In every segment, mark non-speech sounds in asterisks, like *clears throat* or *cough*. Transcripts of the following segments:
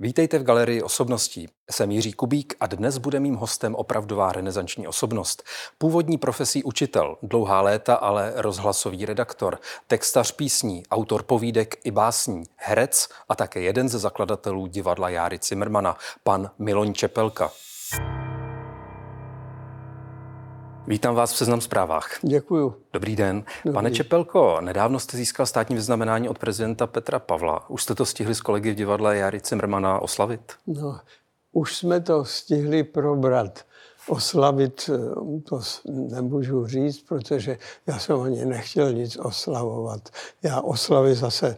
Vítejte v galerii osobností. Jsem Jiří Kubík a dnes bude mým hostem opravdová renesanční osobnost. Původní profesí učitel, dlouhá léta ale rozhlasový redaktor, textař písní, autor povídek i básní, herec a také jeden ze zakladatelů divadla Járy Cimrmana, pan Miloň Čepelka. Vítám vás v Seznam zprávách. Děkuju. Dobrý den. Dobrý. Pane Čepelko, nedávno jste získal státní vyznamenání od prezidenta Petra Pavla. Už jste to stihli s kolegy v divadle Jary Cimrmana oslavit? No, už jsme to stihli probrat oslavit, eh, to nemůžu říct, protože já jsem ani nechtěl nic oslavovat. Já oslavy zase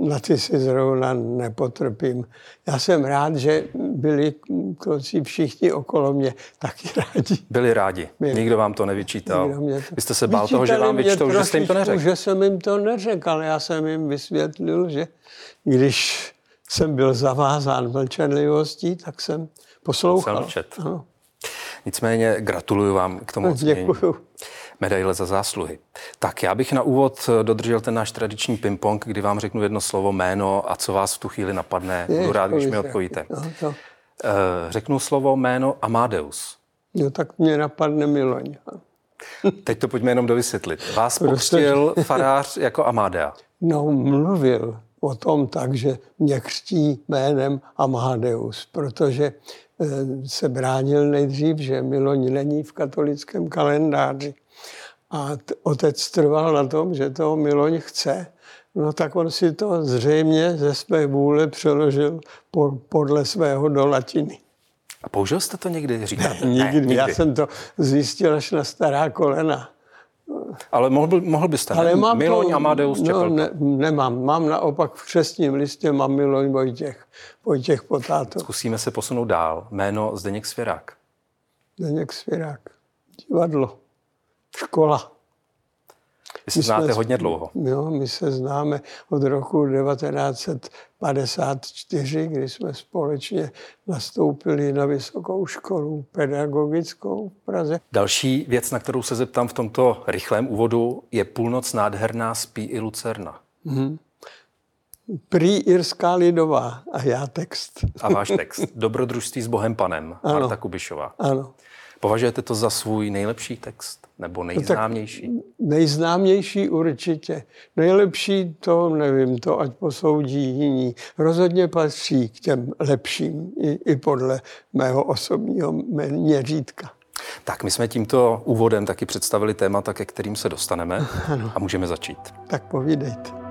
na ty si zrovna nepotrpím. Já jsem rád, že byli kluci všichni okolo mě taky rádi. Byli rádi. Nikdo vám to nevyčítal. To... Vy jste se bál toho, že vám vyčtou, že jste jim to neřekl. Že jsem jim to neřekl, ale já jsem jim vysvětlil, že když jsem byl zavázán mlčenlivostí, tak jsem poslouchal. Mlčet. Ano. Nicméně gratuluju vám k tomu ocenění. Děkuju. Medaile za zásluhy. Tak já bych na úvod dodržel ten náš tradiční ping-pong, kdy vám řeknu jedno slovo, jméno a co vás v tu chvíli napadne. Je, Budu rád, když mi odpovíte. No. Eh, řeknu slovo jméno Amadeus. No tak mě napadne Miloň. *laughs* Teď to pojďme jenom dovysvětlit. Vás pokřtil farář jako Amadea. No, mluvil o tom tak, že mě křtí jménem Amadeus, protože eh, se bránil nejdřív, že Miloň není v katolickém kalendáři. A otec trval na tom, že toho Miloň chce, no tak on si to zřejmě ze své vůle přeložil po, podle svého do latiny. A použil jste to někdy, říkáte? Ne, *laughs* nikdy. ne, nikdy. Já jsem to zjistil až na stará kolena. Ale mohl, mohl byste, Ale ne? Mám Miloň to, Amadeus no, ne, nemám. Mám naopak v křestním listě, mám Miloň Vojtěch. Vojtěch Potáto. Zkusíme se posunout dál. Jméno Zdeněk Svěrák. Zdeněk Svěrák. Divadlo. Škola. Vy se my znáte jsme, hodně dlouho. Jo, my se známe od roku 1954, kdy jsme společně nastoupili na vysokou školu pedagogickou v Praze. Další věc, na kterou se zeptám v tomto rychlém úvodu, je půlnoc nádherná, spí i Lucerna. Mm-hmm. Prý Irská lidová a já text. A váš text. *laughs* Dobrodružství s Bohem Panem, ano. Marta Kubišová. Ano. Považujete to za svůj nejlepší text? Nebo no nejznámější? No nejznámější určitě. Nejlepší to nevím, to ať posoudí jiní. Rozhodně patří k těm lepším i, i podle mého osobního měřítka. Tak my jsme tímto úvodem taky představili témata, ke kterým se dostaneme ano. a můžeme začít. Tak povídejte.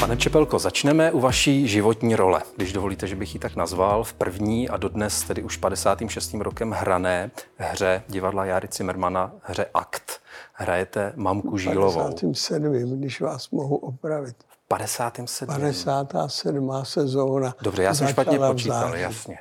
Pane Čepelko, začneme u vaší životní role, když dovolíte, že bych ji tak nazval, v první a dodnes tedy už 56. rokem hrané hře divadla Jary Cimmermana, hře Akt. Hrajete mamku Žílovou. 57. když vás mohu opravit. 57. 57. sezóna. Dobře, já jsem špatně počítal, jasně.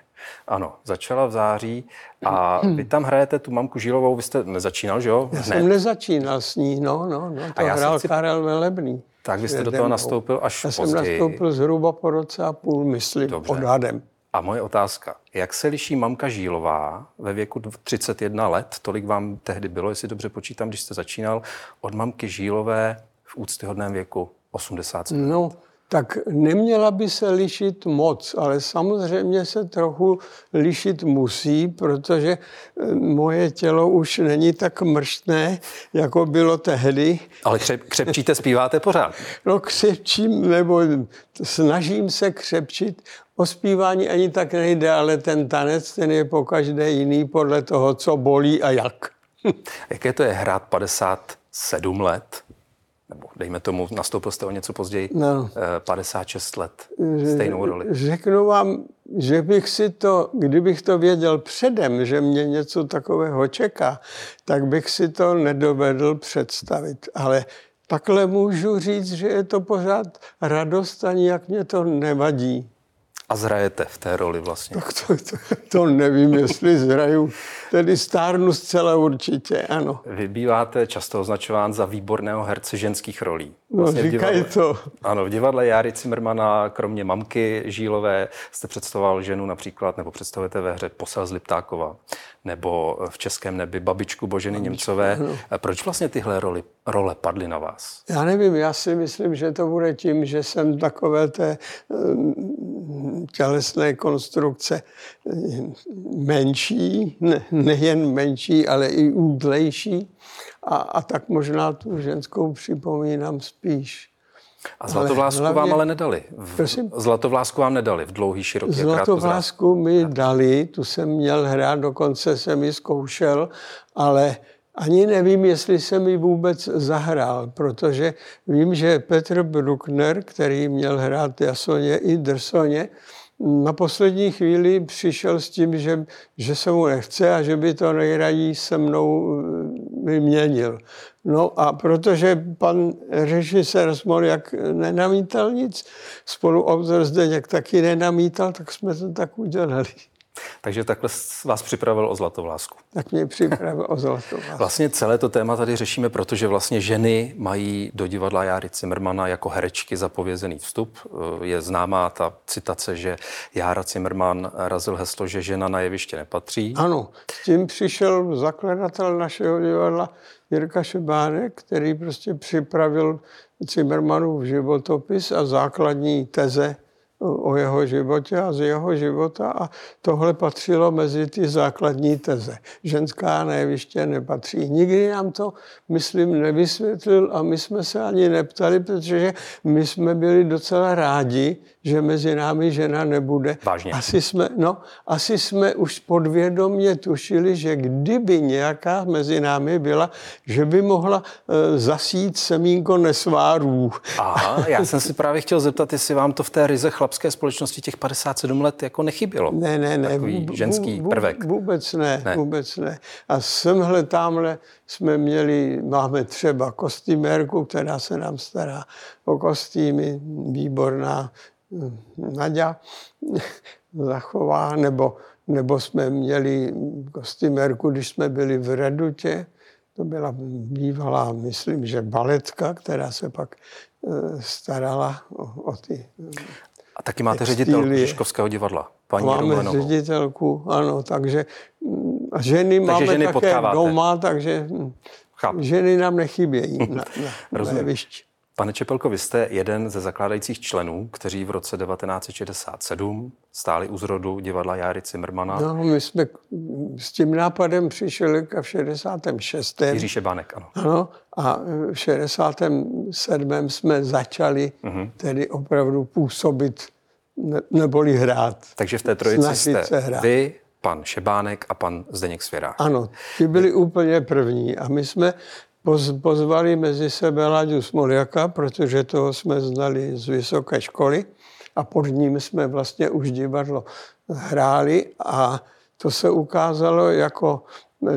Ano, začala v září a *clears throat* vy tam hrajete tu mamku Žílovou, vy jste nezačínal, že jo? Já jsem nezačínal s ní, no, no, no to a hrál chci... Karel Velebný. Tak vy jste do toho nastoupil až Já jsem nastoupil zhruba po roce a půl, myslím, Dobře. odhadem. A moje otázka, jak se liší mamka Žílová ve věku 31 let, tolik vám tehdy bylo, jestli dobře počítám, když jste začínal, od mamky Žílové v úctyhodném věku 80 let? Tak neměla by se lišit moc, ale samozřejmě se trochu lišit musí, protože eh, moje tělo už není tak mrštné, jako bylo tehdy. Ale křep, křepčíte, zpíváte pořád? *laughs* No křepčím, nebo snažím se křepčit. O zpívání ani tak nejde, ale ten tanec, ten je po každé jiný podle toho, co bolí a jak. *laughs* Jaké to je hrát 57 let? Nebo dejme tomu, nastoupil jste o něco později, no. 56 eh, let, stejnou roli. Řeknu vám, že bych si to, kdybych to věděl předem, že mě něco takového čeká, tak bych si to nedovedl představit. Ale takhle můžu říct, že je to pořád radost a nijak mě to nevadí. A zrajete v té roli vlastně? Tak to, to, to nevím, jestli zraju. Tedy stárnu zcela určitě, ano. Vy býváte často označován za výborného herce ženských rolí. Vlastně no, říkaj to. Ano, v divadle Jary Cimrmana, kromě mamky Žílové, jste představoval ženu například, nebo představujete ve hře Posel z Liptákova, nebo v Českém nebi babičku Boženy Babičku, Němcové. Ano. Proč vlastně tyhle roli, role padly na vás? Já nevím, já si myslím, že to bude tím, že jsem takové té tělesné konstrukce menší, ne, nejen menší, ale i údlejší. A, a tak možná tu ženskou připomínám spíš. A zlatovlásku hlavně, vám ale nedali. V, prosím? Zlatovlásku vám nedali v dlouhý, široký Zlatovlásku mi dali, tu jsem měl hrát, dokonce jsem ji zkoušel, ale ani nevím, jestli jsem ji vůbec zahrál, protože vím, že Petr Bruckner, který měl hrát Jasoně i Drsoně, na poslední chvíli přišel s tím, že, že se mu nechce a že by to nejraději se mnou eh, vyměnil. No a protože pan režisér Smoljak nenamítal nic, spoluautor Zdeněk taky nenamítal, tak jsme to tak udělali. Takže takhle vás připravil o zlatovlásku. Tak mě připravil o zlatovlásku. Vlastně celé to téma tady řešíme, protože vlastně ženy mají do divadla Járy Cimrmana jako herečky zapovězený vstup. Je známá ta citace, že Jára Cimrman razil heslo, že žena na jeviště nepatří. Ano, s tím přišel zakladatel našeho divadla Jirka Šebánek, který prostě připravil Cimrmanův životopis a základní teze o jeho životě a z jeho života a tohle patřilo mezi ty základní teze. Ženská na jeviště nepatří. Nikdy nám to, myslím, nevysvětlil a my jsme se ani neptali, protože my jsme byli docela rádi, že mezi námi žena nebude. Vážně. Asi jsme, no, asi jsme už podvědomně tušili, že kdyby nějaká mezi námi byla, že by mohla e, zasít semínko nesvárů. Aha, já jsem si právě chtěl zeptat, jestli vám to v té ryze chlapské společnosti těch 57 let jako nechybělo. Ne, ne, ne. Takový ženský prvek. Vůbec ne, ne, vůbec ne. A semhle tamhle jsme měli, máme třeba kostýmérku, která se nám stará o kostýmy, výborná Nadia zachová, nebo, nebo jsme měli kostýmerku, když jsme byli v Redutě, to byla bývalá, myslím, že baletka, která se pak e, starala o, o ty A taky máte ředitelku Žižkovského divadla, paní Máme Romanovou. ředitelku, ano, takže a ženy takže máme ženy také potkáváte. doma, takže Chápu. ženy nám nechybějí na, na, *laughs* na jevišti. Pane Čepelko, vy jste jeden ze zakládajících členů, kteří v roce 1967 stáli u zrodu divadla Járy Cimrmana. No, my jsme s tím nápadem přišli v 66. Jiří Šebánek, ano. Ano, a v 67. jsme začali uh-huh. tedy opravdu působit ne, neboli hrát. Takže v té trojici jste hrát. vy, pan Šebánek a pan Zdeněk Svěrák. Ano, ti byli úplně první a my jsme pozvali mezi sebe Láďu Smoljaka, protože toho jsme znali z vysoké školy a pod ním jsme vlastně už divadlo hráli a to se ukázalo jako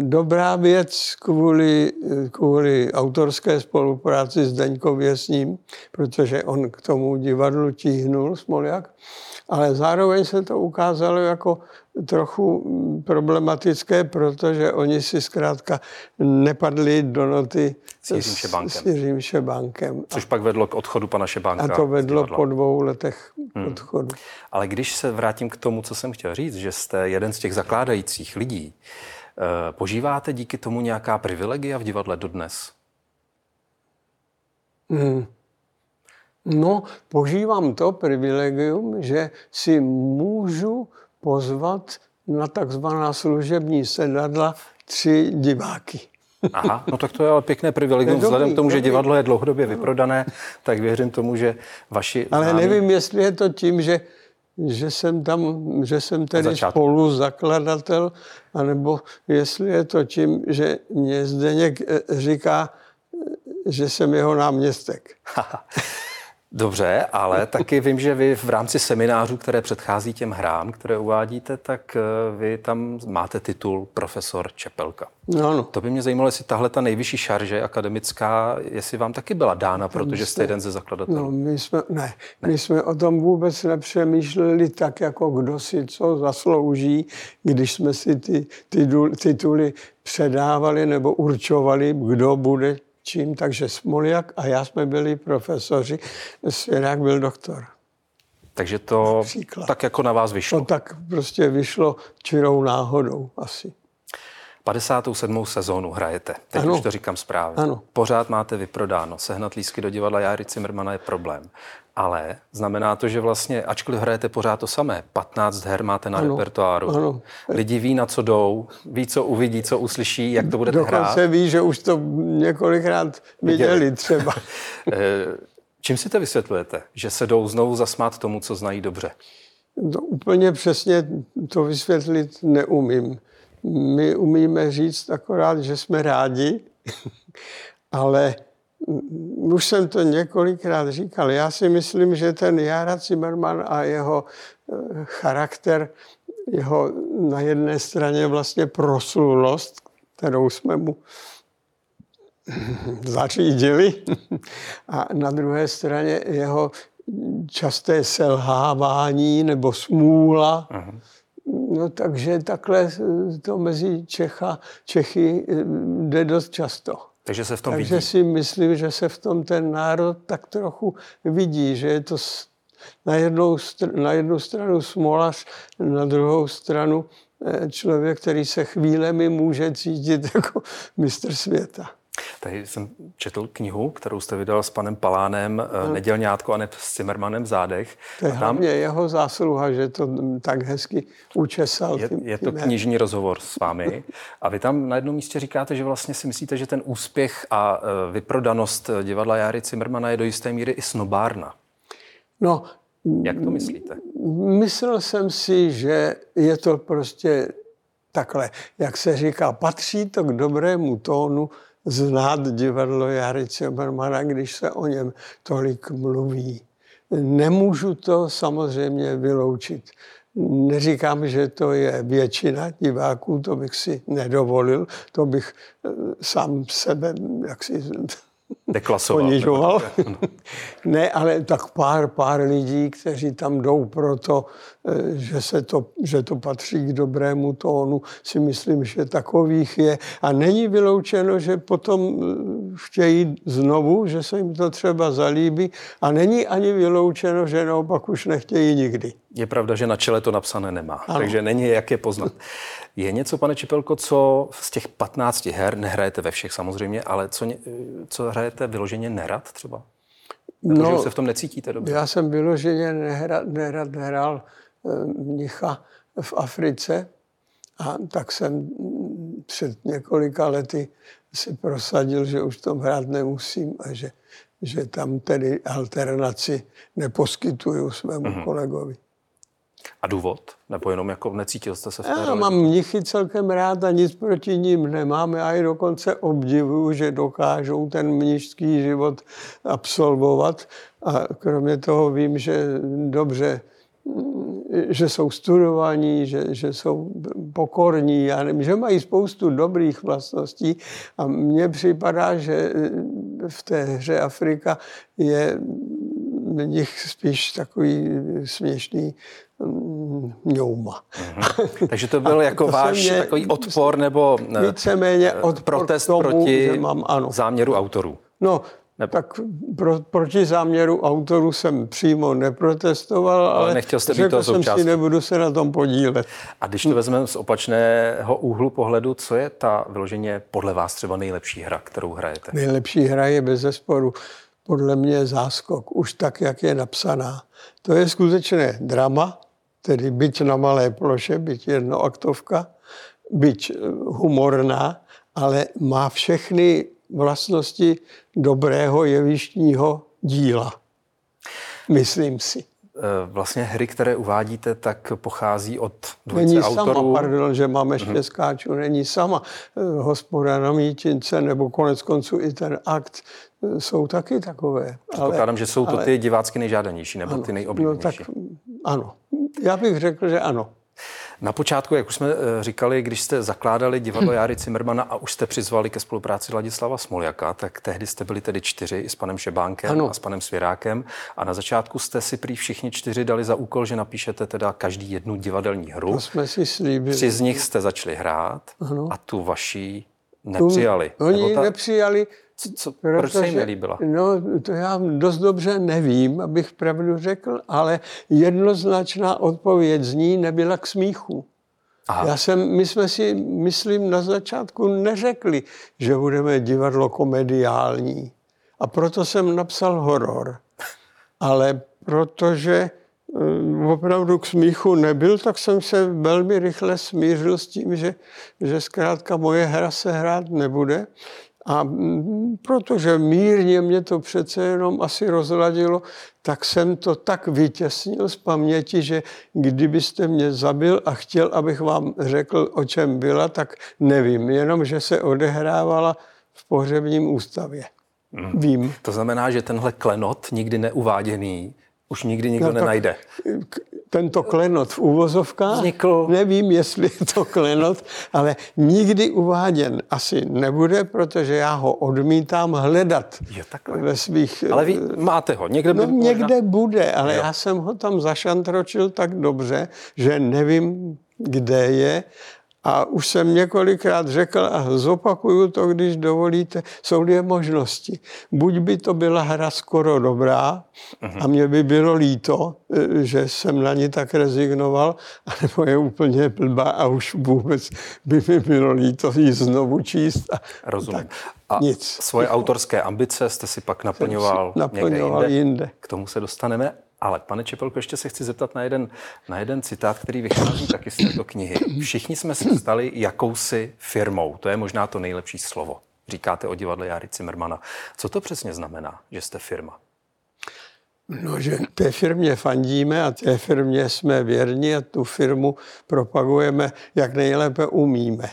dobrá věc kvůli, kvůli autorské spolupráci s Deňkově s ním, protože on k tomu divadlu tíhnul Smoljak, ale zároveň se to ukázalo jako trochu problematické, protože oni si zkrátka nepadli do noty s Jiřím Šebánkem. S Jiřím Šebánkem. Což pak vedlo k odchodu pana Šebánka. A to vedlo po dvou letech hmm. odchodu. Ale když se vrátím k tomu, co jsem chtěl říct, že jste jeden z těch zakládajících lidí, eh, požíváte díky tomu nějaká privilegia v divadle dodnes? Hmm. No, požívám to privilegium, že si můžu pozvat na takzvaná služební sedadla tři diváky. Aha, no tak to je ale pěkné privilegium. Vzhledem k tomu, že divadlo je dlouhodobě vyprodané, tak věřím tomu, že vaši... Ale známí... nevím, jestli je to tím, že, že jsem tam, že jsem tedy spolu zakladatel, anebo jestli je to tím, že mě Zdeněk eh, říká, že jsem jeho náměstek. *laughs* Dobře, ale *laughs* taky vím, že vy v rámci seminářů, které předchází těm hrám, které uvádíte, tak eh, vy tam máte titul profesor Čepelka. No, ano. To by mě zajímalo, jestli tahle ta nejvyšší šarže akademická, jestli vám taky byla dána, protože jste jeden ze zakladatelů. No, my jsme, ne, ne, my jsme o tom vůbec nepřemýšleli tak, jako kdo si co zaslouží, když jsme si ty, ty tituly předávali nebo určovali, kdo bude čím, takže Smoljak a já jsme byli profesoři, Svěrák byl doktor. Takže to Například. tak jako na vás vyšlo? To tak prostě vyšlo čirou náhodou asi. 57. sezónu hrajete. Teď ano. už to říkám správně. Ano. Pořád máte vyprodáno. Sehnat lísky do divadla Járy Cimrmana je problém. Ale znamená to, že vlastně, ačkoliv hrajete pořád to samé, 15 her máte na ano. repertoáru. Ano. Lidi ví, na co jdou, ví, co uvidí, co uslyší, jak to budete Dokonce hrát. Dokonce ví, že už to několikrát viděli třeba. *laughs* Eh, čím si to vysvětlujete, že se jdou znovu zasmát tomu, co znají dobře? To úplně přesně to vysvětlit neumím. My umíme říct akorát, že jsme rádi, *laughs* ale už jsem to několikrát říkal. Já si myslím, že ten Jara Zimmerman a jeho eh, charakter, jeho na jedné straně vlastně proslulost, kterou jsme mu *laughs* zařídili, *laughs* a na druhé straně jeho časté selhávání nebo smůla. Aha. No takže takhle to mezi Čecha, Čechy eh, jde dost často. Takže se v tom Takže vidí. si myslím, že se v tom ten národ tak trochu vidí, že je to na jednu, na jednu stranu smolař, na druhou stranu eh, člověk, který se chvílemi může cítit *laughs* jako mistr světa. Tady jsem četl knihu, kterou jste vydal s panem Palánem, no. Nedělňátko a s Cimmermanem v zádech. To je hlavně jeho zásluha, že to tak hezky učesal. Je, je to knižní rozhovor s vámi a vy tam na jednom místě říkáte, že vlastně si myslíte, že ten úspěch a e, vyprodanost divadla Jary Cimmermana je do jisté míry i snobárna. No, Jak to myslíte? Myslel jsem si, že je to prostě takhle, jak se říká, patří to k dobrému tónu znát divadlo Jary Cimmermana, když se o něm tolik mluví. Nemůžu to samozřejmě vyloučit. Neříkám, že to je většina diváků, to bych si nedovolil, to bych eh, sám sebe jaksi Deklasoval. Ponižoval. *laughs* ne, ale tak pár, pár lidí, kteří tam jdou proto, eh, že, se to, že to patří k dobrému tónu, si myslím, že takových je. A není vyloučeno, že potom eh, chtějí znovu, že se jim to třeba zalíbí. A není ani vyloučeno, že naopak už nechtějí nikdy. Je pravda, že na čele to napsané nemá, ano. takže není jak je poznat. Je něco, pane Čepelko, co z těch 15 her, nehrajete ve všech samozřejmě, ale co, co hrajete vyloženě nerad třeba? Jako, no, že se v tom necítíte dobře? Já jsem vyloženě nerad, nerad hrál eh, mnicha v Africe a tak jsem před několika lety si prosadil, že už to hrát nemusím a že, že tam tedy alternaci neposkytuju svému uh-huh. kolegovi. A důvod? Nebo jenom jako necítil jste se v té Já mám mnichy celkem rád a nic proti ním nemám. Já i dokonce obdivuju, že dokážou ten mnižský život absolvovat. A kromě toho vím, že dobře, že jsou studovaní, že, že jsou pokorní, já nevím, že mají spoustu dobrých vlastností a mně připadá, že v té hře Afrika je mnich spíš takový směšný mňouma. Mm-hmm. Takže to byl *laughs* jako váš mě, takový odpor nebo eh, víceméně odpor protest tomu, proti mám, ano. záměru autorů. No, nebo... tak pro, proti záměru autorů jsem přímo neprotestoval, ale, ale nechtěl jste být řekl jsem si, nebudu se na tom podílet. A když to vezmeme z opačného úhlu pohledu, co je ta vyloženě podle vás třeba nejlepší hra, kterou hrajete? Nejlepší hra je bez zesporu podle mě záskok, už tak, jak je napsaná. To je skutečné drama, tedy byť na malé ploše, byť jednoaktovka, byť eh, humorná, ale má všechny vlastnosti dobrého jevištního díla. Myslím si. vlastně hry, které uvádíte, tak pochází od dvojice není autorů. sama, pardon, že máme mm-hmm. skáčů, není sama. Hospoda na mítince nebo konec konců i ten akt jsou taky takové. Předpokládám, že jsou to ale, ty divácky nejžádanější nebo ano, ty nejoblíbenější. No, tak ano, já bych řekl, že ano. Na počátku, jak už jsme eh, říkali, když jste zakládali divadlo Járy Cimrmana a už jste přizvali ke spolupráci Ladislava Smoljaka, tak tehdy jste byli tedy čtyři i s panem Šebánkem ano. a s panem Svěrákem. A na začátku jste si prý všichni čtyři dali za úkol, že napíšete teda každý jednu divadelní hru. To jsme si slíbili. Tři z nich jste začali hrát ano. a tu vaší nepřijali. Tu, oni ta... nepřijali, co, co, protože, proč se jim nelíbila? No, to já dost dobře nevím, abych pravdu řekl, ale jednoznačná odpověď z ní nebyla k smíchu. Aha. Já jsem, my jsme si, myslím, na začátku neřekli, že budeme divadlo komediální. A proto jsem napsal horor. *laughs* Ale protože opravdu k smíchu nebyl, tak jsem se velmi rychle smířil s tím, že, že zkrátka moje hra se hrát nebude. A protože mírně mě to přece jenom asi rozladilo, tak jsem to tak vytěsnil z paměti, že kdybyste mě zabil a chtěl, abych vám řekl, o čem byla, tak nevím. Jenom, že se odehrávala v pohřebním ústavě. Hmm. Vím. To znamená, že tenhle klenot, nikdy neuváděný, už nikdy nikdo no, nenajde. Tento klenot v úvozovkách, Vznikl... nevím, jestli je to klenot, ale nikdy uváděn asi nebude, protože já ho odmítám hledat takhle. ve svých... Ale vy máte ho, někde, no, možná... někde bude, ale jo. já jsem ho tam zašantročil tak dobře, že nevím, kde je a už jsem několikrát řekl a zopakuju to, když dovolíte, jsou dvě možnosti. Buď by to byla hra skoro dobrá a mě by bylo líto, e, že jsem na ní tak rezignoval, anebo je úplně blbá a už vůbec by mi bylo líto ji znovu číst. A Rozumím. Tak, a nic. svoje autorské ambice jste si pak naplňoval, naplňoval někde jinde. jinde. K tomu se dostaneme. Ale pane Čepelko, ještě se chci zeptat na jeden, na jeden citát, který vychází taky z této knihy. Všichni jsme se stali jakousi firmou. To je možná to nejlepší slovo. Říkáte o divadle Jary Zimmermana. Co to přesně znamená, že jste firma? No, že té firmě fandíme a té firmě jsme věrní a tu firmu propagujeme, jak nejlépe umíme.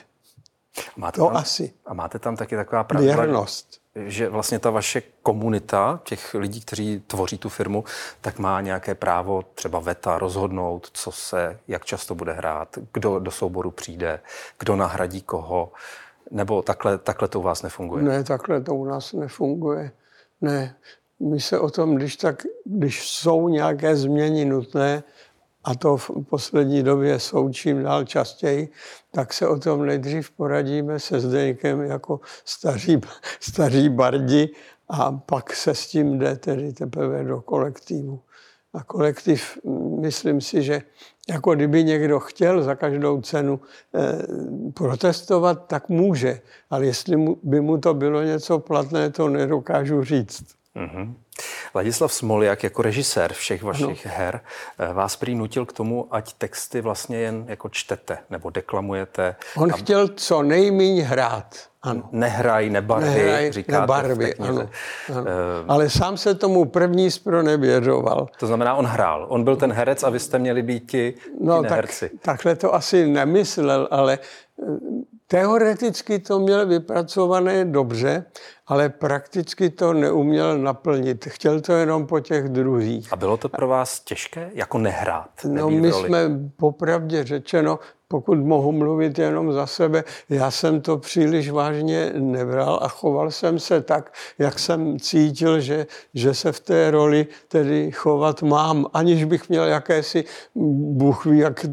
máte to tam, asi. A máte tam taky taková pravidla? Věrnost že vlastně ta vaše komunita, těch lidí, kteří tvoří tu firmu, tak má nějaké právo třeba veta rozhodnout, co se, jak často bude hrát, kdo do souboru přijde, kdo nahradí koho, nebo takhle, takhle to u vás nefunguje? Ne, takhle to u nás nefunguje. Ne, my se o tom, když, tak, když jsou nějaké změny nutné, a to v poslední době jsou čím dál častěji, tak se o tom nejdřív poradíme se Zdeňkem jako staří, *laughs* staří bardi a pak se s tím jde tedy teprve do kolektivu. A kolektiv, myslím si, že jako kdyby někdo chtěl za každou cenu eh, protestovat, tak může. Ale jestli by mu to bylo něco platné, to nedokážu říct. Mm-hmm. Ladislav Smoljak jako režisér všech vašich ano. her eh, vás prý nutil k tomu, ať texty vlastně jen jako čtete nebo deklamujete. On a... chtěl co nejméně hrát. Ano. Nehraj, nebarvy, Nehraj, říkáte nebarvy, ano, ano. Uh, Ale sám se tomu první zpronevěřoval. To znamená, on hrál. On byl ten herec a vy jste měli být ti, no, ti neherci. Tak, takhle to asi nemyslel, ale eh, teoreticky to měl vypracované dobře ale prakticky to neuměl naplnit. Chtěl to jenom po těch druhých. A bylo to pro vás těžké, jako nehrát? No my jsme popravdě řečeno pokud mohu mluvit jenom za sebe, já jsem to příliš vážně nebral a choval jsem se tak, jak jsem cítil, že, že se v té roli tedy chovat mám, aniž bych měl jakési, Bůh ví, jak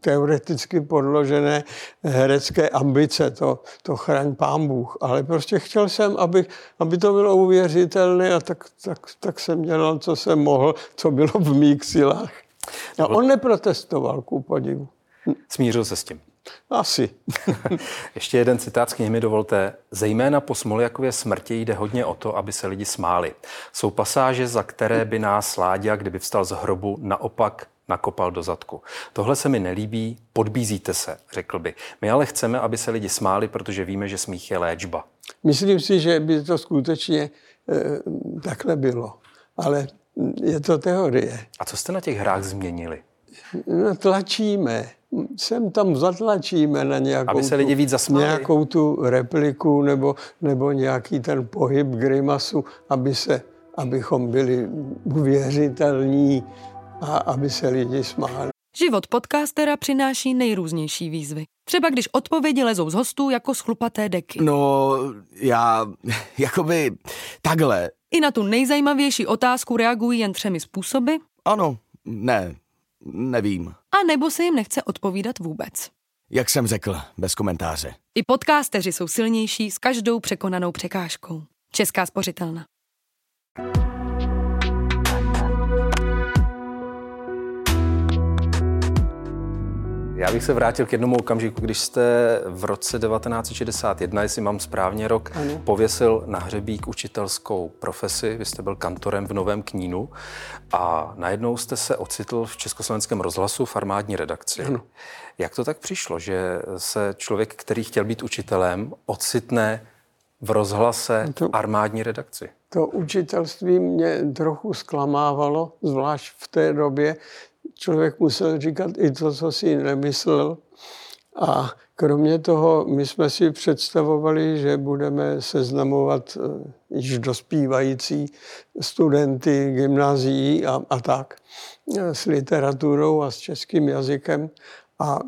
teoreticky podložené herecké ambice, to, to chraň pán Bůh. Ale prostě chtěl jsem, aby, aby to bylo uvěřitelné a tak, tak, tak jsem dělal, co jsem mohl, co bylo v mých silách. A on neprotestoval, ku podivu. Smířil se s tím. Asi. *laughs* Ještě jeden citát z knihy mi dovolte. Zejména po Smoljakově smrti jde hodně o to, aby se lidi smáli. Jsou pasáže, za které by nás Láďa, kdyby vstal z hrobu, naopak nakopal do zadku. Tohle se mi nelíbí, podbízíte se, řekl by. My ale chceme, aby se lidi smáli, protože víme, že smích je léčba. Myslím si, že by to skutečně e, takhle bylo. Ale je to teorie. A co jste na těch hrách změnili? No, tlačíme. Sem tam zatlačíme na nějakou, Aby se lidi víc zasmáli. nějakou tu repliku nebo, nebo nějaký ten pohyb grimasu, aby se, abychom byli uvěřitelní a aby se lidi smáli. Život podcastera přináší nejrůznější výzvy. Třeba když odpovědi lezou z hostů jako schlupaté deky. No, já, *laughs* jakoby, takhle. I na tu nejzajímavější otázku reagují jen třemi způsoby, Ano, ne, nevím. a nebo se jim nechce odpovídat vůbec. Jak jsem řekl, bez komentáře. I podcasteři jsou silnější s každou překonanou překážkou. Česká spořitelna. Já bych se vrátil k jednomu okamžiku, když jste v roce 1961, jestli mám správně rok, ano. pověsil na hřebík učitelskou profesi. Vy jste byl kantorem v Novém Knínu a najednou jste se ocitl v Československém rozhlasu v armádní redakci. Ano. Jak to tak přišlo, že se člověk, který chtěl být učitelem, ocitne v rozhlase v armádní redakci? To učitelství mě trochu zklamávalo, zvlášť v té době. Člověk musel říkat i to, co si nemyslel. A kromě toho my jsme si představovali, že budeme seznamovat eh, již dospívající studenty gymnázií a, a tak eh, s literaturou a s českým jazykem a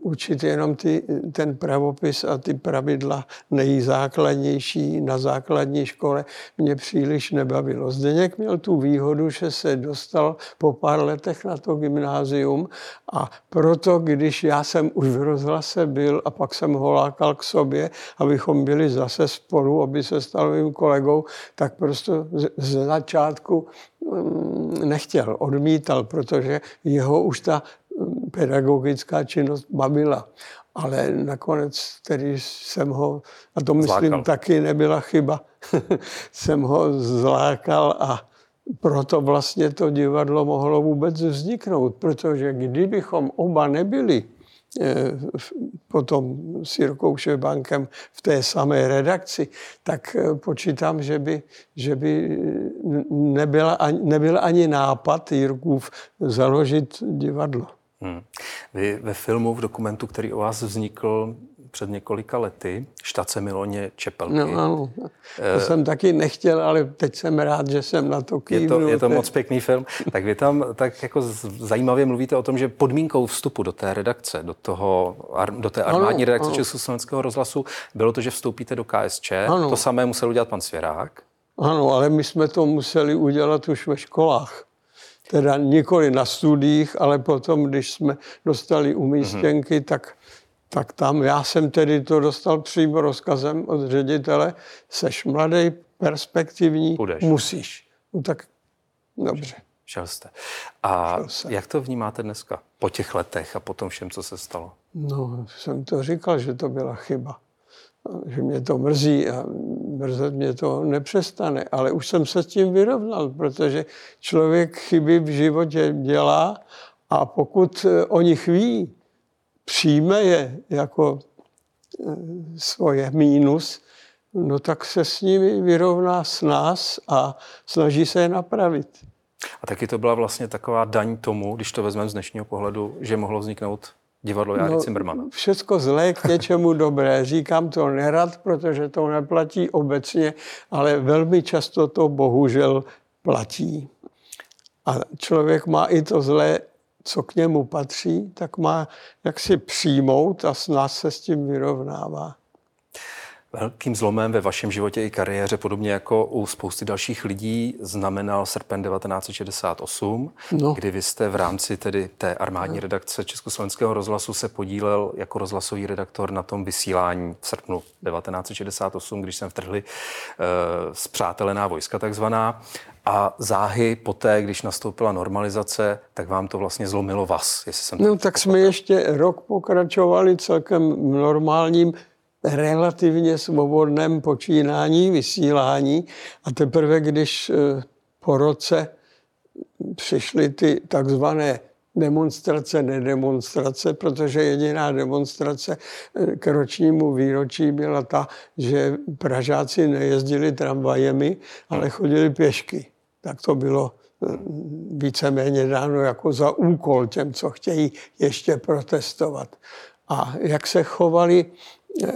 učit jenom ty, ten pravopis a ty pravidla nejzákladnější na základní škole mě příliš nebavilo. Zdeněk měl tu výhodu, že se dostal po pár letech na to gymnázium a proto, když já jsem už v rozhlase byl a pak jsem ho lákal k sobě, abychom byli zase spolu, aby se stal mým kolegou, tak prostě ze začátku mm, nechtěl, odmítal, protože jeho už ta pedagogická činnost bavila. Ale nakonec tedy jsem ho, a to myslím zlákal. taky nebyla chyba, *laughs* jsem ho zlákal a proto vlastně to divadlo mohlo vůbec vzniknout, protože kdybychom oba nebyli eh, potom s Jirkou Šebankem v té samé redakci, tak eh, počítám, že by, že by nebyla, nebyl ani nápad Jirkův založit divadlo. Hmm. Vy ve filmu, v dokumentu, který o vás vznikl před několika lety, Štace Miloně Čepelky. No, ano. To jsem taky nechtěl, ale teď jsem rád, že jsem na to kývnul. Je to, je to moc pěkný film. Tak vy tam tak jako zajímavě mluvíte o tom, že podmínkou vstupu do té redakce, do, toho, do té armádní ano, redakce ano. Československého rozhlasu bylo to, že vstoupíte do KSČ. Ano. To samé musel udělat pan Svěrák. Ano, ale my jsme to museli udělat už ve školách teda nikoli na studiích, ale potom, když jsme dostali umístěnky, mm-hmm. tak, tak tam já jsem tedy to dostal přímo rozkazem od ředitele, seš mladý, perspektivní, Budeš. musíš. No tak dobře. Šel jste. A jak to vnímáte dneska? Po těch letech a po tom všem, co se stalo? No, jsem to říkal, že to byla chyba. Že mě to mrzí a mrzet mě to nepřestane, ale už jsem se s tím vyrovnal, protože člověk chyby v životě dělá a pokud o nich ví, přijme je jako e, svoje mínus, no tak se s nimi vyrovná s nás a snaží se je napravit. A taky to byla vlastně taková daň tomu, když to vezmeme z dnešního pohledu, že mohlo vzniknout divadlo Járy no, Cimrmana. Všecko zlé k něčemu dobré. Říkám to nerad, protože to neplatí obecně, ale velmi často to bohužel platí. A člověk má i to zlé, co k němu patří, tak má jak si přijmout a s nás se s tím vyrovnává. Velkým zlomem ve vašem životě i kariéře, podobně jako u spousty dalších lidí, znamenal srpen 1968, no. kdy vy jste v rámci tedy té armádní redakce Československého rozhlasu se podílel jako rozhlasový redaktor na tom vysílání v srpnu 1968, když jsem vtrhli uh, zpřátelená vojska takzvaná. A záhy poté, když nastoupila normalizace, tak vám to vlastně zlomilo vás. Jestli jsem no tak jsme ještě rok pokračovali celkem normálním relativně svobodném počínání, vysílání a teprve, když eh, po roce přišly ty takzvané demonstrace, nedemonstrace, protože jediná demonstrace eh, k ročnímu výročí byla ta, že Pražáci nejezdili tramvajemi, ale chodili pěšky. Tak to bylo víceméně dáno jako za úkol těm, co chtějí ještě protestovat. A jak se chovali eh,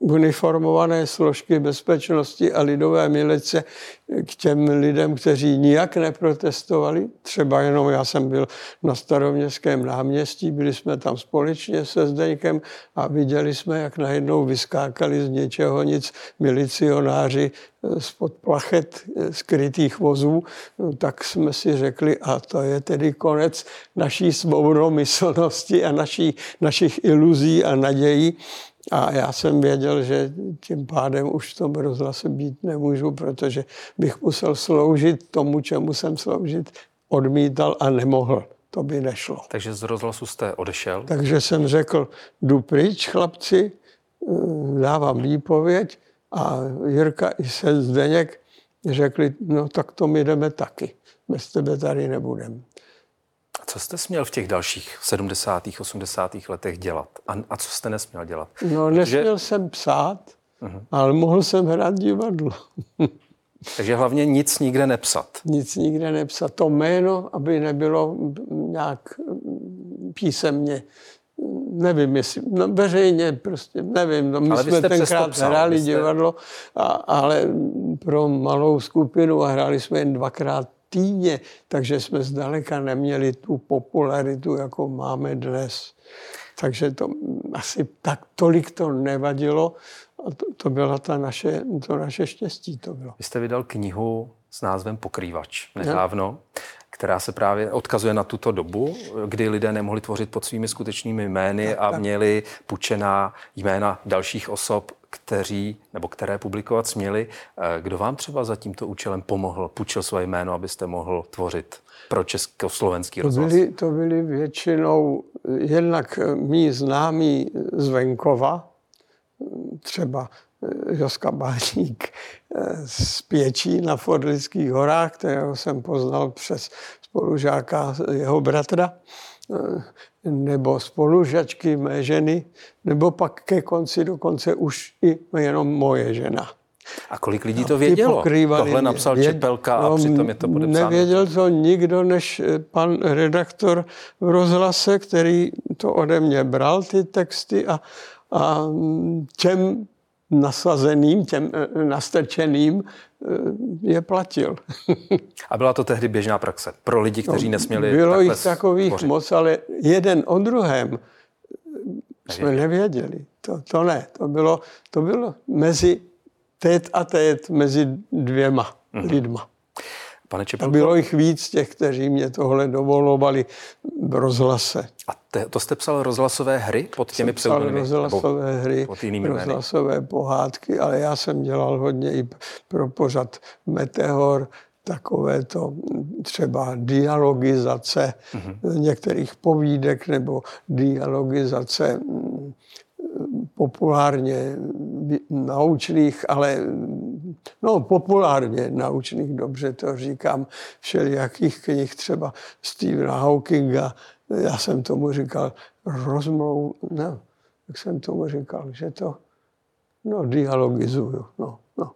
uniformované složky bezpečnosti a lidové milice k těm lidem, kteří nijak neprotestovali. Třeba jenom já jsem byl na staroměstském náměstí, byli jsme tam společně se Zdeňkem a viděli jsme, jak najednou vyskákali z něčeho nic milicionáři spod plachet skrytých vozů, no, tak jsme si řekli, a to je tedy konec naší svobodnomyslnosti a naší, našich iluzí a nadějí. A já jsem věděl, že tím pádem už v tom rozhlase být nemůžu, protože bych musel sloužit tomu, čemu jsem sloužit odmítal a nemohl. To by nešlo. Takže z rozhlasu jste odešel? Takže jsem řekl, jdu pryč, chlapci, dávám výpověď a Jirka i se Zdeněk řekli, no tak to my jdeme taky. Bez tebe tady nebudeme. Co jste směl v těch dalších 70. 80. letech dělat? A, a co jste nesměl dělat? No, nesměl Protože... jsem psát, uh-huh. ale mohl jsem hrát divadlo. *laughs* Takže hlavně nic nikde nepsat. Nic nikde nepsat. To jméno, aby nebylo nějak písemně nevím, jestli, no veřejně prostě, nevím, no my ale jsme tenkrát psal, hráli jste... divadlo, a, ale pro malou skupinu a hráli jsme jen dvakrát týdně, takže jsme zdaleka neměli tu popularitu, jako máme dnes. Takže to asi tak tolik to nevadilo a to, to byla ta naše, to naše štěstí. To bylo. Vy jste vydal knihu s názvem Pokrývač nedávno, ne? Která se právě odkazuje na tuto dobu, kdy lidé nemohli tvořit pod svými skutečnými jmény a měli pučená jména dalších osob, kteří, nebo které publikovat směli. Eh, kdo vám třeba za tímto účelem pomohl, půjčil své jméno, abyste mohl tvořit pro československý rozhlas? To byli, to byli většinou jednak mý známí z venkova, třeba Joska Báník eh, z Pěčí na Fordlických horách, kterého jsem poznal přes spolužáka jeho bratra nebo spolužačky mé ženy, nebo pak ke konci dokonce už i jenom moje žena. A kolik lidí to vědělo? Tohle napsal věd... Čepelka a no, přitom je to podepsáno. Nevěděl to nikdo, než eh, pan redaktor v rozhlase, který to ode mě bral, ty texty a, a těm nasazeným, těm eh, nastrčeným eh, je platil. *laughs* A byla to tehdy běžná praxe pro lidi, kteří no, nesměli Bylo jich takových tvořit. moc, ale jeden o druhém jsme nevěděli. To, to ne. To bylo, to bylo mezi tét a tét, mezi dvěma mm-hmm. lidma. Pane Čepelko? Bylo jich víc těch, kteří mě tohle dovolovali v rozhlase. A te, to jste psal rozhlasové hry pod těmi pseudonymy? rozhlasové hry, pod rozhlasové jmény. pohádky, ale já jsem dělal hodně i pro pořad Meteor, takové to třeba dialogizace mm-hmm. některých povídek nebo dialogizace populárně naučných, ale no populárně naučných, dobře to říkám, všelijakých knih, třeba Stephena Hawkinga, já jsem tomu říkal rozmlou, ne, jak jsem tomu říkal, že to, no dialogizuju, no. No.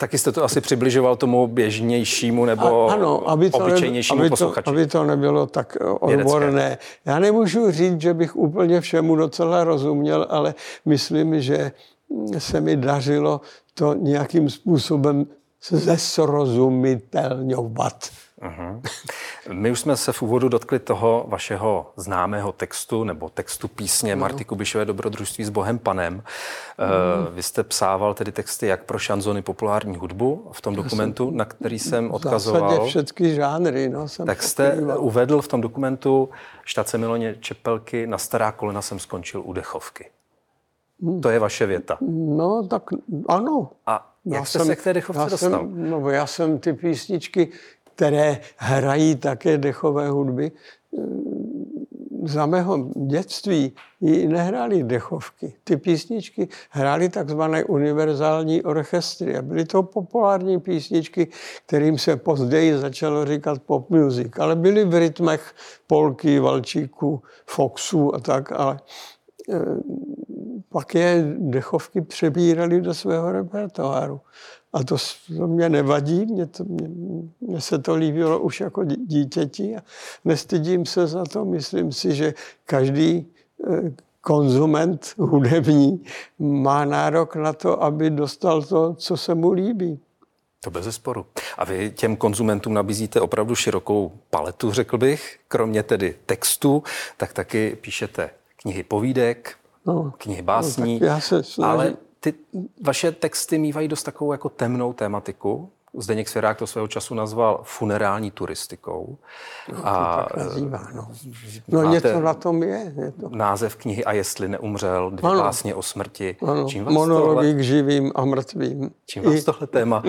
Taky jste to asi přibližoval tomu běžnějšímu nebo A, ano, aby to obyčejnějšímu aby posluchači. To, aby to nebylo tak odborné. Já nemůžu říct, že bych úplně všemu docela rozuměl, ale myslím, že se mi dařilo to nějakým způsobem zesrozumitelňovat. Uh-huh. My už jsme se v úvodu dotkli toho vašeho známého textu nebo textu písně Marty Kubišové Dobrodružství s Bohem Panem. Uh-huh. Vy jste psával tedy texty jak pro šanzony populární hudbu v tom dokumentu, na který jsem odkazoval. V všechny žánry. No, jsem tak jste uvedl v tom dokumentu Štace Miloně Čepelky na stará kolena jsem skončil u dechovky. To je vaše věta. No, tak ano. A jak já jste jsem, se k té dechovce dostal? Jsem, no, já jsem ty písničky, které hrají také dechové hudby, za mého dětství ji nehráli dechovky. Ty písničky hrály takzvané univerzální orchestry a byly to populární písničky, kterým se později začalo říkat pop music, ale byly v rytmech polky, valčíků, foxů a tak, ale pak je dechovky přebírali do svého repertoáru. A to, to mě nevadí, mě, to, mě, mě se to líbilo už jako dítěti a nestydím se za to. Myslím si, že každý eh, konzument hudební má nárok na to, aby dostal to, co se mu líbí. To bez zesporu. A vy těm konzumentům nabízíte opravdu širokou paletu, řekl bych. Kromě tedy textu, tak taky píšete knihy povídek, no, knihy básní, no, já se snažím. ale ty vaše texty mývají dost takovou jako temnou tematiku. Zdeněk Svěrák to svého času nazval funerální turistikou. No, a tak nazývá, no. no něco na tom je. je to. Název knihy A jestli neumřel, dvě ano. básně o smrti. Ano. Čím vás Monology tohle, k živým a mrtvým. Čím vás, I... tohle téma,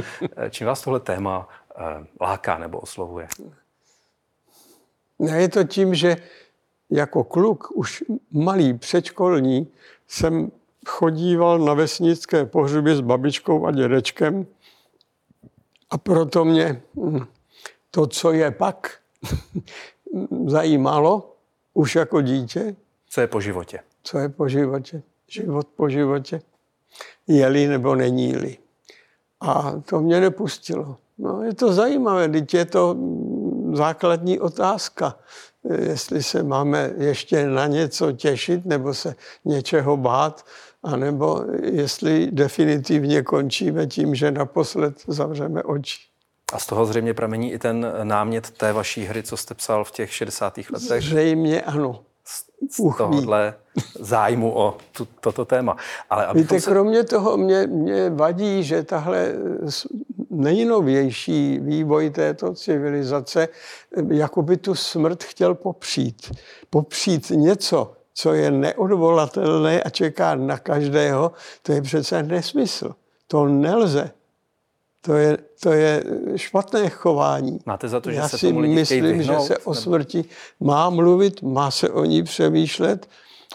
čím vás tohle téma uh, láká nebo oslovuje? Ne, je to tím, že jako kluk, už malý předškolní, jsem chodíval na vesnické pohřby s babičkou a dědečkem a proto mě hm, to, co je pak, *laughs* zajímalo už jako dítě. Co je po životě? Co je po životě? Život po životě. Je-li nebo není-li. A to mě nepustilo. No, je to zajímavé, teď je to hm, základní otázka, jestli se máme ještě na něco těšit nebo se něčeho bát, anebo jestli definitivně končíme tím, že naposled zavřeme oči. A z toho zřejmě pramení i ten námět té vaší hry, co jste psal v těch 60. letech? Zřejmě ano. Z, z tohohle zájmu o tu, toto téma. Ale Víte, se... kromě toho mě, mě vadí, že tahle nejnovější vývoj této civilizace jako by tu smrt chtěl popřít. Popřít něco, co je neodvolatelné a čeká na každého, to je přece nesmysl. To nelze. To je, to je špatné chování. Máte za to, že Já se si tomu lidi myslím, vyhnout, že se o smrti má mluvit, má se o ní přemýšlet,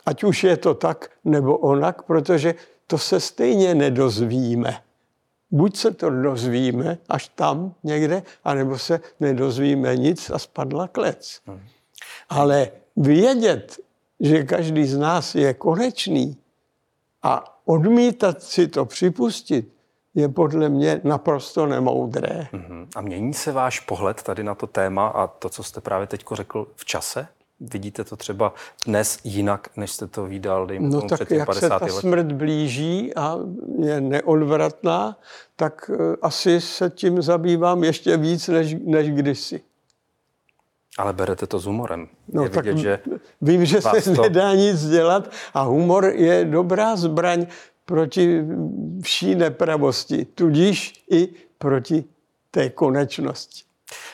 ať už je to tak nebo onak, protože to se stejně nedozvíme. Buď se to dozvíme až tam někde, anebo se nedozvíme nic a spadla klec. Hmm. Ale vědět, že každý z nás je konečný a odmítat si to připustit, je podle mě naprosto nemoudré. Uh-huh. A mění se váš pohled tady na to téma a to, co jste právě teď řekl v čase? Vidíte to třeba dnes jinak, než jste to vydal dejme no tak jak se ta smrt blíží a je neodvratná, tak eh, asi se tím zabývám ještě víc než, než kdysi. Ale berete to s humorem. No, je tak vidět, že vím, že se to... nedá nic dělat a humor je dobrá zbraň proti vší nepravosti, tudíž i proti té konečnosti.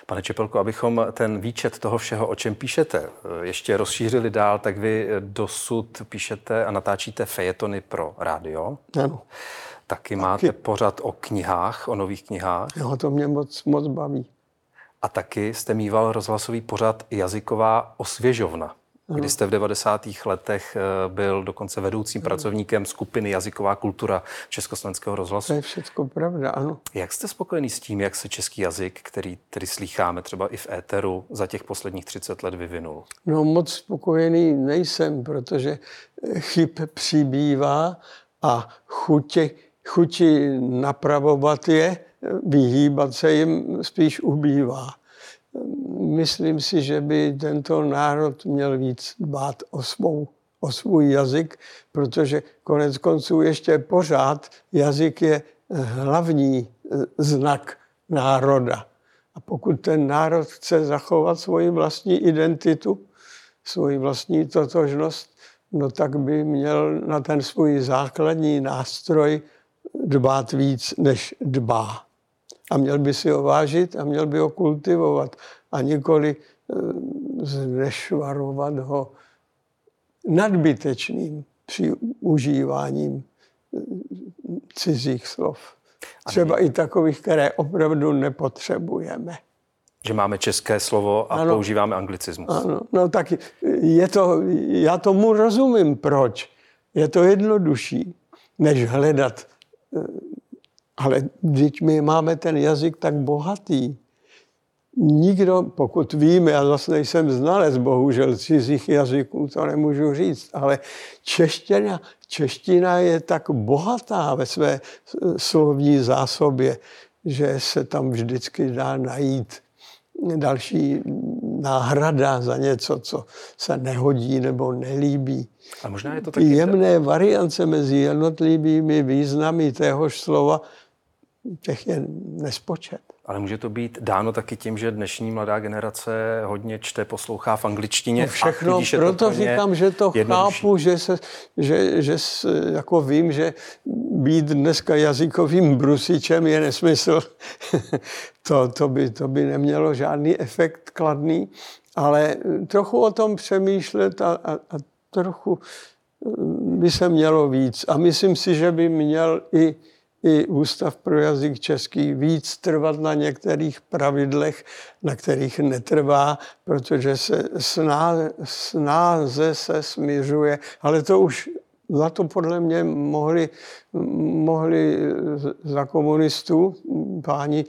Pane Čepelko, abychom ten výčet toho všeho, o čem píšete, ještě rozšířili dál, tak vy dosud píšete a natáčíte fejetony pro rádio. Ano. Taky, Taky máte pořad o knihách, o nových knihách. Jo, to mě moc, moc baví. A taky jste mýval rozhlasový pořad Jazyková osvěžovna. Kdy jste v 90. letech eh, byl dokonce vedoucím ano. pracovníkem skupiny Jazyková kultura Československého rozhlasu. To je všechno pravda, ano. Jak jste spokojený s tím, jak se český jazyk, který tedy slýcháme třeba i v éteru, za těch posledních 30 let vyvinul? No moc spokojený nejsem, protože chyb přibývá a chutě, chuti napravovat je vyhýbat se jim spíš ubývá. Myslím si, že by tento národ měl víc dbát o, svou, o svůj jazyk, protože konec konců ještě pořád jazyk je hlavní znak národa. A pokud ten národ chce zachovat svoji vlastní identitu, svoji vlastní totožnost, no tak by měl na ten svůj základní nástroj dbát víc, než dbá a měl by si ho vážit a měl by ho kultivovat a nikoli eh, znešvarovat ho nadbytečným užíváním eh, cizích slov. Třeba i takových, které opravdu nepotřebujeme. Že máme české slovo a ano, používáme anglicismus. Ano, no tak je to, já tomu rozumím, proč. Je to jednodušší, než hledat eh, ale když my máme ten jazyk tak bohatý, nikdo, pokud víme, já zase nejsem znalec, bohužel cizích jazyků, to nemůžu říct, ale čeština, čeština je tak bohatá ve své slovní zásobě, že se tam vždycky dá najít další náhrada za něco, co se nehodí nebo nelíbí. A možná je to taky... Jemné variance mezi jednotlivými významy téhož slova, těch je nespočet. Ale může to být dáno taky tím, že dnešní mladá generace hodně čte, poslouchá v angličtině. No všechno, a proto to říkám, že to jednodušší. chápu, že, se, že, že jako vím, že být dneska jazykovým brusičem je nesmysl. *laughs* to, to, by, to by nemělo žádný efekt kladný, ale trochu o tom přemýšlet a, a, a trochu by se mělo víc. A myslím si, že by měl i i Ústav pro jazyk český víc trvat na některých pravidlech, na kterých netrvá, protože se snáze, snáze se směřuje, ale to už za to podle mě mohli, mohli za komunistů páni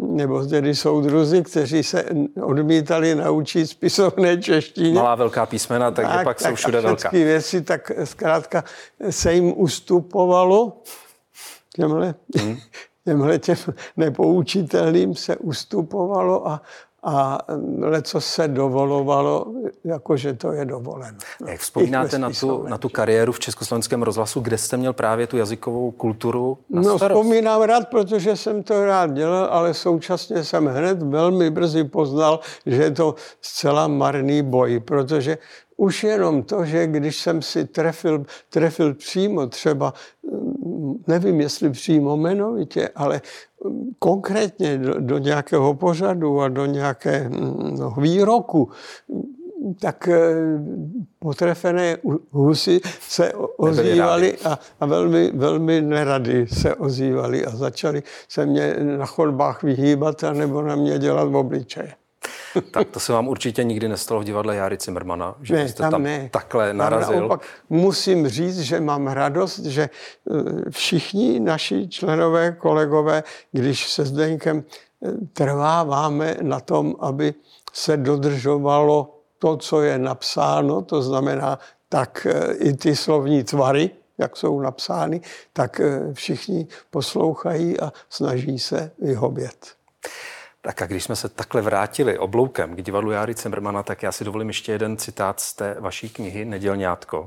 nebo tedy soudruzi, kteří se odmítali naučit spisovné češtině. Malá velká písmena, tak, tak pak tak jsou všude velká. věci, tak zkrátka se jim ustupovalo těmhle, hmm. *laughs* těmhle těm nepoučitelným se ustupovalo a, a leco se dovolovalo, jakože to je dovoleno. Jak vzpomínáte na tu, na tu kariéru v Československém rozhlasu, kde jste měl právě tu jazykovou kulturu na No starost? vzpomínám rád, protože jsem to rád dělal, ale současně jsem hned velmi brzy poznal, že je to zcela marný boj, protože už jenom to, že když jsem si trefil, trefil přímo třeba, nevím jestli přímo jmenovitě, ale mm, konkrétně do, do nějakého pořadu a do nějakého mm, no, výroku, tak eh, potrefené husy se ozývaly a, a velmi, velmi nerady se ozývaly a začali se mě na chodbách vyhýbat a nebo na mě dělat obličeje. *laughs* tak to se vám určitě nikdy nestalo v divadle Jary Cimrmana, že ne, jste tam, tam ne. takhle narazil. Tam naopak musím říct, že mám radost, že eh, všichni naši členové, kolegové, když se Zdeňkem eh, trváváme na tom, aby se dodržovalo to, co je napsáno, to znamená tak eh, i ty slovní tvary, jak jsou napsány, tak všichni poslouchají a snaží se vyhovět. Tak a když jsme se takhle vrátili obloukem k divadlu Járy Cimrmana, tak já si dovolím ještě jeden citát z té vaší knihy Nedělňátko,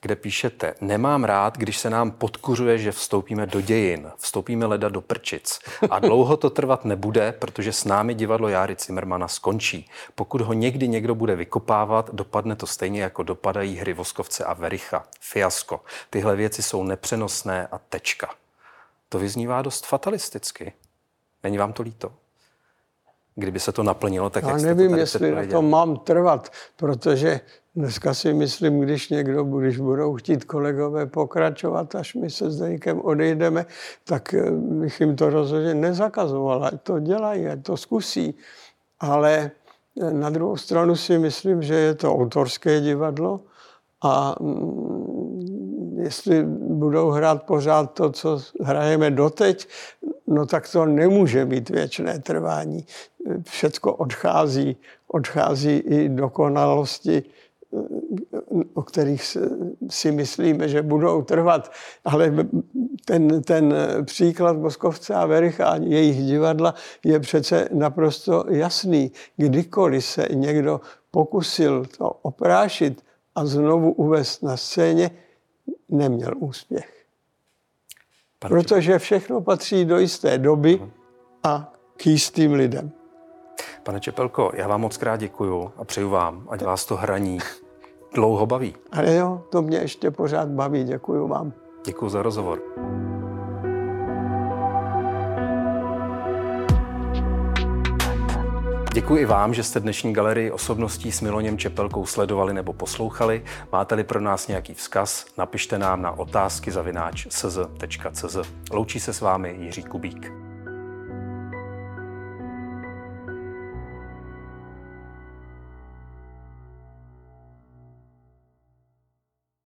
kde píšete, nemám rád, když se nám podkuřuje, že vstoupíme do dějin, vstoupíme leda do prčic. A dlouho to trvat nebude, protože s námi divadlo Járy Cimrmana skončí. Pokud ho někdy někdo bude vykopávat, dopadne to stejně, jako dopadají hry Voskovce a Vericha. Fiasko. Tyhle věci jsou nepřenosné a tečka. To vyznívá dost fatalisticky. Není vám to líto? Kdyby se to naplnilo, tak Já jak nevím, to jestli na to mám trvat, protože dneska si myslím, když někdo, když budou chtít kolegové pokračovat, až my se s Deníkem odejdeme, tak eh, bych jim to rozhodně nezakazoval, ať to dělají, ať to zkusí. Ale eh, na druhou stranu si myslím, že je to autorské divadlo a mm, jestli budou hrát pořád to, co hrajeme doteď, no tak to nemůže mít věčné trvání. Všecko odchází, odchází i dokonalosti, o kterých si myslíme, že budou trvat. Ale ten, ten příklad Boskovce a Vericha a jejich divadla je přece naprosto jasný. Kdykoliv se někdo pokusil to oprášit a znovu uvést na scéně, neměl úspěch. Protože všechno patří do jisté doby a k jistým lidem. Pane Čepelko, já vám moc krát děkuju a přeju vám, ať vás to hraní dlouho baví. Ale jo, to mě ještě pořád baví. Děkuju vám. Děkuji za rozhovor. Děkuji i vám, že jste dnešní galerii osobností s Miloněm Čepelkou sledovali nebo poslouchali. Máte-li pro nás nějaký vzkaz, napište nám na otázky zavináč Loučí se s vámi Jiří Kubík.